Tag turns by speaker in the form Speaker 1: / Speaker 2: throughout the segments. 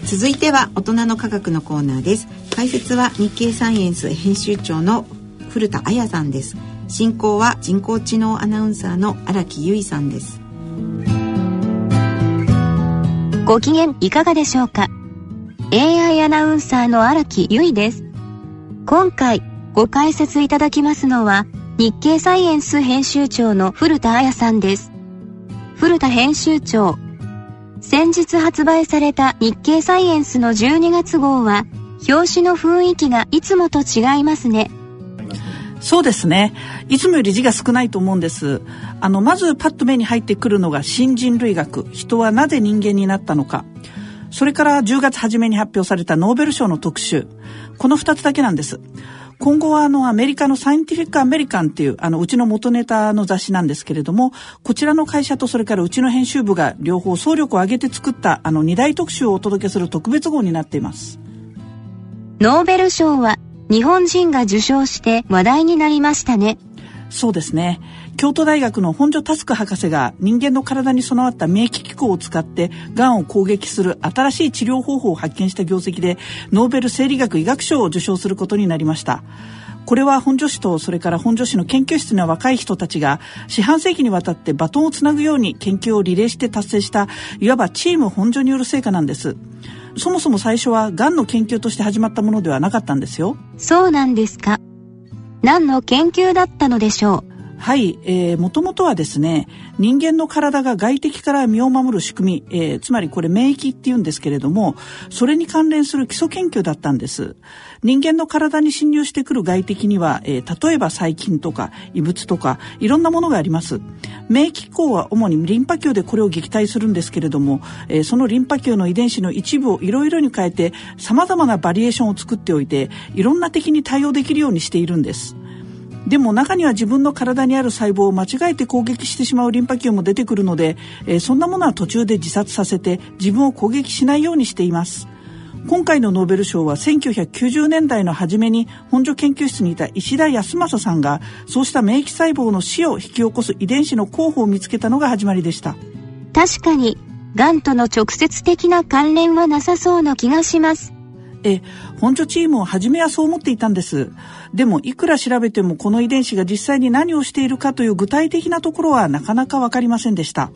Speaker 1: ー、続いては大人の科学のコーナーです。解説は日経サイエンス編集長の古田彩さんです。進行は人工知能アナウンサーの荒木由衣さんです。
Speaker 2: ご機嫌いかがでしょうか？AI アナウンサーの荒木由衣です。今回ご解説いただきますのは日経サイエンス編集長の古田彩さんです。古田編集長先日発売された日経サイエンスの12月号は表紙の雰囲気がいつもと違いますね
Speaker 3: そうですね。いつもより字が少ないと思うんです。あの、まずパッと目に入ってくるのが新人類学。人はなぜ人間になったのか。それから10月初めに発表されたノーベル賞の特集。この2つだけなんです。今後はあのアメリカのサイエンティフィックアメリカンっていうあのうちの元ネタの雑誌なんですけれども、こちらの会社とそれからうちの編集部が両方総力を挙げて作ったあの2大特集をお届けする特別号になっています。
Speaker 2: ノーベル賞は日本人が受賞して話題になりましたね。
Speaker 3: そうですね。京都大学の本庶佑博士が人間の体に備わった免疫機構を使ってがんを攻撃する新しい治療方法を発見した業績でノーベル生理学医学賞を受賞することになりました。これは本女子とそれから本女子の研究室の若い人たちが四半世紀にわたってバトンをつなぐように研究をリレーして達成したいわばチーム本女による成果なんです。そもそも最初はがんの研究として始まったものではなかったんですよ。
Speaker 2: そうなんですか。何の研究だったのでしょう。
Speaker 3: はい、えー、もともとはですね人間の体が外敵から身を守る仕組み、えー、つまりこれ免疫っていうんですけれどもそれに関連する基礎研究だったんです。人間の体に侵入してくる外敵には、えー、例えば細菌とか異物とかいろんなものがあります。免疫機構は主にリンパ球でこれを撃退するんですけれども、えー、そのリンパ球の遺伝子の一部をいろいろに変えて様々なバリエーションを作っておいていろんな敵に対応できるようにしているんです。でも中には自分の体にある細胞を間違えて攻撃してしまうリンパ球も出てくるので、えー、そんなものは途中で自殺させて自分を攻撃しないようにしています。今回のノーベル賞は1990年代の初めに本所研究室にいた石田康政さんがそうした免疫細胞の死を引き起こす遺伝子の候補を見つけたのが始まりでした。
Speaker 2: 確かにがんとの直接的な関連はなさそうな気がします。
Speaker 3: え本所チームを初めはそう思っていたんです。でもいくら調べてもこの遺伝子が実際に何をしているかという具体的なところはなかなかわかりませんでした。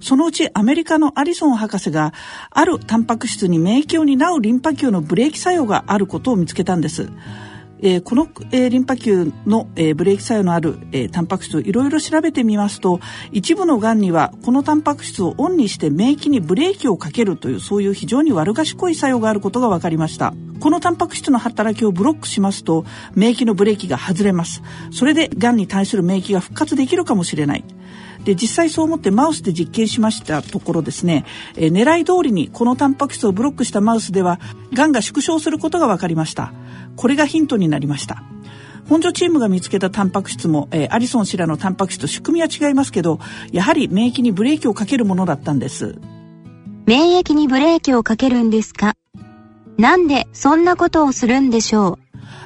Speaker 3: そのうちアメリカのアリソン博士があるタンパク質に免疫を担うリンパ球のブレーキ作用があることを見つけたんです。えー、この、えー、リンパ球の、えー、ブレーキ作用のある、えー、タンパク質をいろいろ調べてみますと一部のがんにはこのタンパク質をオンにして免疫にブレーキをかけるというそういう非常に悪賢い作用があることが分かりました。このタンパク質の働きをブロックしますと免疫のブレーキが外れます。それでがんに対する免疫が復活できるかもしれない。で実際そう思ってマウスで実験しましたところですね、えー、狙い通りにこのタンパク質をブロックしたマウスではがんが縮小することが分かりました。これがヒントになりました。本所チームが見つけたタンパク質も、えー、アリソン氏らのタンパク質と仕組みは違いますけどやはり免疫にブレーキをかけるものだったんです。
Speaker 2: 免疫にブレーキをかけるんですか？なんでそんなことをするんでしょう？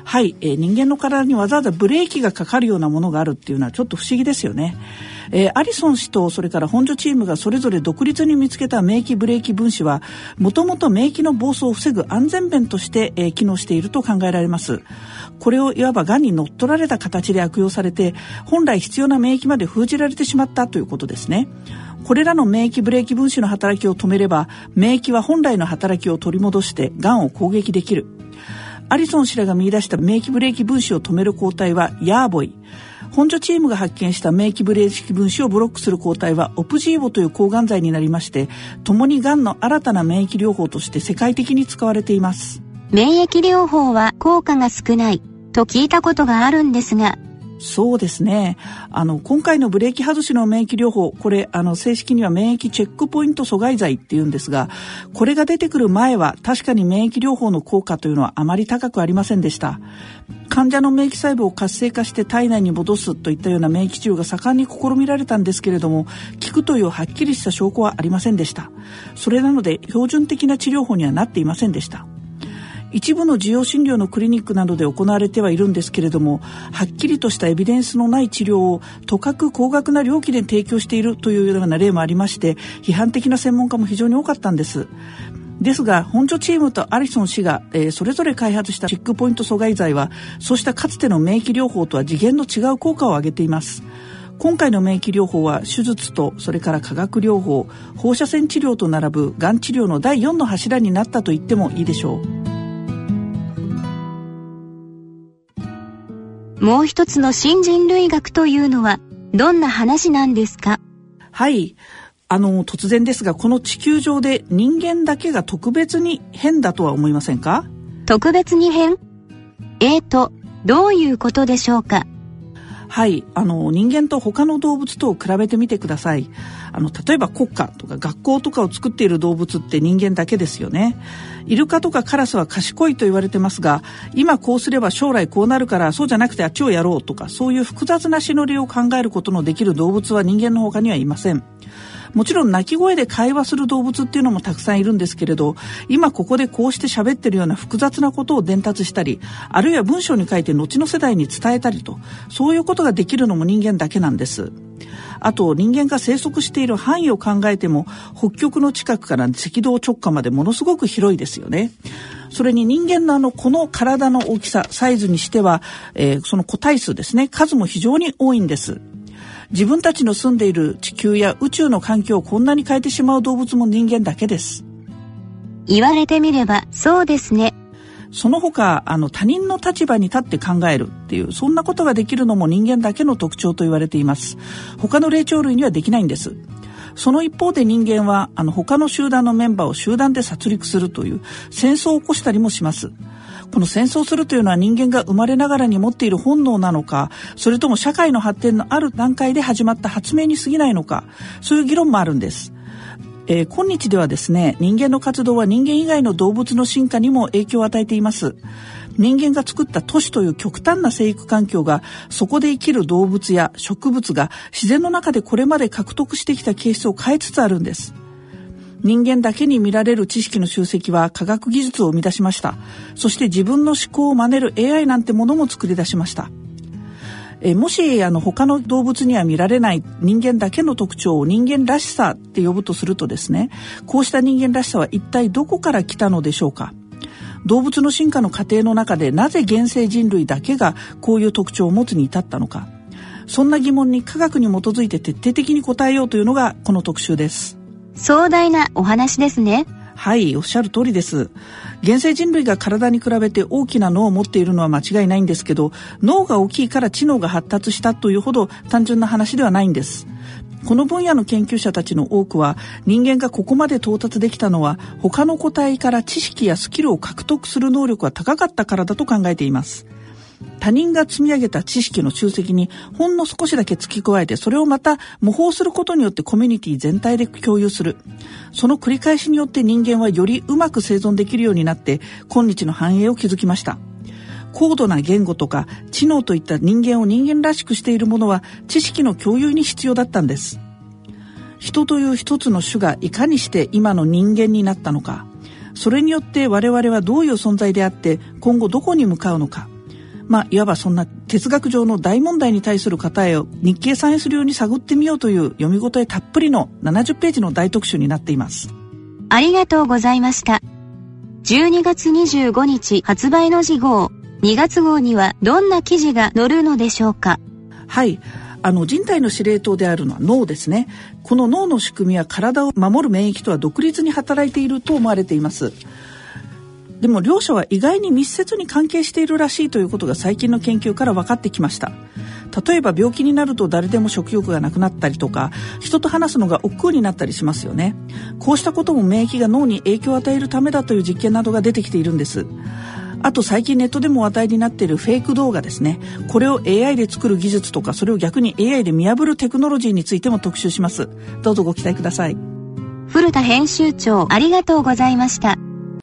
Speaker 3: はい、えー、人間の体にわざわざブレーキがかかるようなものがあるっていうのはちょっと不思議ですよね。えー、アリソン氏とそれから本所チームがそれぞれ独立に見つけた免疫ブレーキ分子はもともと免疫の暴走を防ぐ安全弁として、えー、機能していると考えられます。これをいわば癌に乗っ取られた形で悪用されて本来必要な免疫まで封じられてしまったということですね。これらの免疫ブレーキ分子の働きを止めれば免疫は本来の働きを取り戻して癌を攻撃できる。アリソン氏らが見出した免疫ブレーキ分子を止める抗体はヤーボイ。本所チームが発見した免疫ブレーキ分子をブロックする抗体はオプジーボという抗がん剤になりまして共にがんの新たな免疫療法として世界的に使われています。
Speaker 2: 免疫療法は効果が少ないと聞いたことがあるんですが
Speaker 3: そうですね。あの、今回のブレーキ外しの免疫療法、これ、あの、正式には免疫チェックポイント阻害剤って言うんですが、これが出てくる前は確かに免疫療法の効果というのはあまり高くありませんでした。患者の免疫細胞を活性化して体内に戻すといったような免疫治療が盛んに試みられたんですけれども、効くというはっきりした証拠はありませんでした。それなので、標準的な治療法にはなっていませんでした。一部の需要診療のクリニックなどで行われてはいるんですけれどもはっきりとしたエビデンスのない治療をとかく高額な料金で提供しているというような例もありまして批判的な専門家も非常に多かったんです。ですが本所チームとアリソン氏が、えー、それぞれ開発したチェックポイント阻害剤はそうしたかつての免疫療法とは次元の違う効果を上げています。今回の免疫療法は手術とそれから化学療法放射線治療と並ぶがん治療の第4の柱になったと言ってもいいでしょ
Speaker 2: う。もう一つの新人類学というのはどんな話なんですか？
Speaker 3: はい。あの突然ですがこの地球上で人間だけが特別に変だとは思いませんか？
Speaker 2: 特別に変？えーとどういうことでしょうか？
Speaker 3: はいあの人間と他の動物とを比べてみてください。あの例えば国家とか学校とかを作っている動物って人間だけですよね。イルカとかカラスは賢いと言われてますが今こうすれば将来こうなるからそうじゃなくてあっちをやろうとかそういう複雑な忍びを考えることのできる動物は人間の他にはいません。もちろん鳴き声で会話する動物っていうのもたくさんいるんですけれど今ここでこうして喋ってるような複雑なことを伝達したりあるいは文章に書いて後の世代に伝えたりとそういうことができるのも人間だけなんです。あと人間が生息している範囲を考えても北極の近くから赤道直下までものすごく広いですよね。それに人間のあのこの体の大きさサイズにしては、えー、その個体数ですね。数も非常に多いんです。自分たちの住んでいる地球や宇宙の環境をこんなに変えてしまう動物も人間だけです。
Speaker 2: 言われてみればそうですね。
Speaker 3: その他あの他人の立場に立って考えるっていうそんなことができるのも人間だけの特徴と言われています。他の霊長類にはできないんです。その一方で人間はあの他の集団のメンバーを集団で殺戮するという戦争を起こしたりもしますこの戦争するというのは人間が生まれながらに持っている本能なのかそれとも社会の発展のある段階で始まった発明に過ぎないのかそういう議論もあるんです。えー、今日ではですね人間の活動は人間以外の動物の進化にも影響を与えています人間が作った都市という極端な生育環境がそこで生きる動物や植物が自然の中でこれまで獲得してきた形質を変えつつあるんです人間だけに見られる知識の集積は科学技術を生み出しました。そして自分の思考を真似る AI なんてものも作り出しました。えもしあの他の動物には見られない人間だけの特徴を人間らしさって呼ぶとするとですねこうした人間らしさは一体どこから来たのでしょうか。動物の進化の過程の中でなぜ現世人類だけがこういう特徴を持つに至ったのか。そんな疑問に科学に基づいて徹底的に答えようというのがこの特集です。
Speaker 2: 壮大なお話ですね。
Speaker 3: はい、おっしゃる通りです。現世人類が体に比べて大きな脳を持っているのは間違いないんですけど、脳が大きいから知能が発達したというほど単純な話ではないんです。この分野の研究者たちの多くは人間がここまで到達できたのは他の個体から知識やスキルを獲得する能力が高かったからだと考えています。他人が積み上げた知識の集積にほんの少しだけ付け加えてそれをまた模倣することによってコミュニティ全体で共有する。その繰り返しによって人間はよりうまく生存できるようになって今日の繁栄を築きました。高度な言語とか知能といった人間を人間らしくしているものは知識の共有に必要だったんです。人という一つの種がいかにして今の人間になったのか。それによって我々はどういう存在であって今後どこに向かうのか。まあ、いわばそんな哲学上の大問題に対する答えを日経サイエンス流に探ってみようという読み応えたっぷりの70ページの大特集になっています。
Speaker 2: ありがとうございました。12月25日発売の次号、2月号にはどんな記事が載るのでしょうか？
Speaker 3: はい。あの人体の司令塔であるのは脳ですね。この脳の仕組みは体を守る免疫とは独立に働いていると思われています。でも両者は意外に密接に関係しているらしいということが最近の研究から分かってきました。例えば病気になると誰でも食欲がなくなったりとか人と話すのが億劫になったりしますよね。こうしたことも免疫が脳に影響を与えるためだという実験などが出てきているんです。あと最近ネットでも話題になっているフェイク動画ですね。これを AI で作る技術とかそれを逆に AI で見破るテクノロジーについても特集します。どうぞご期待ください。
Speaker 2: 古田編集長ありがとうございました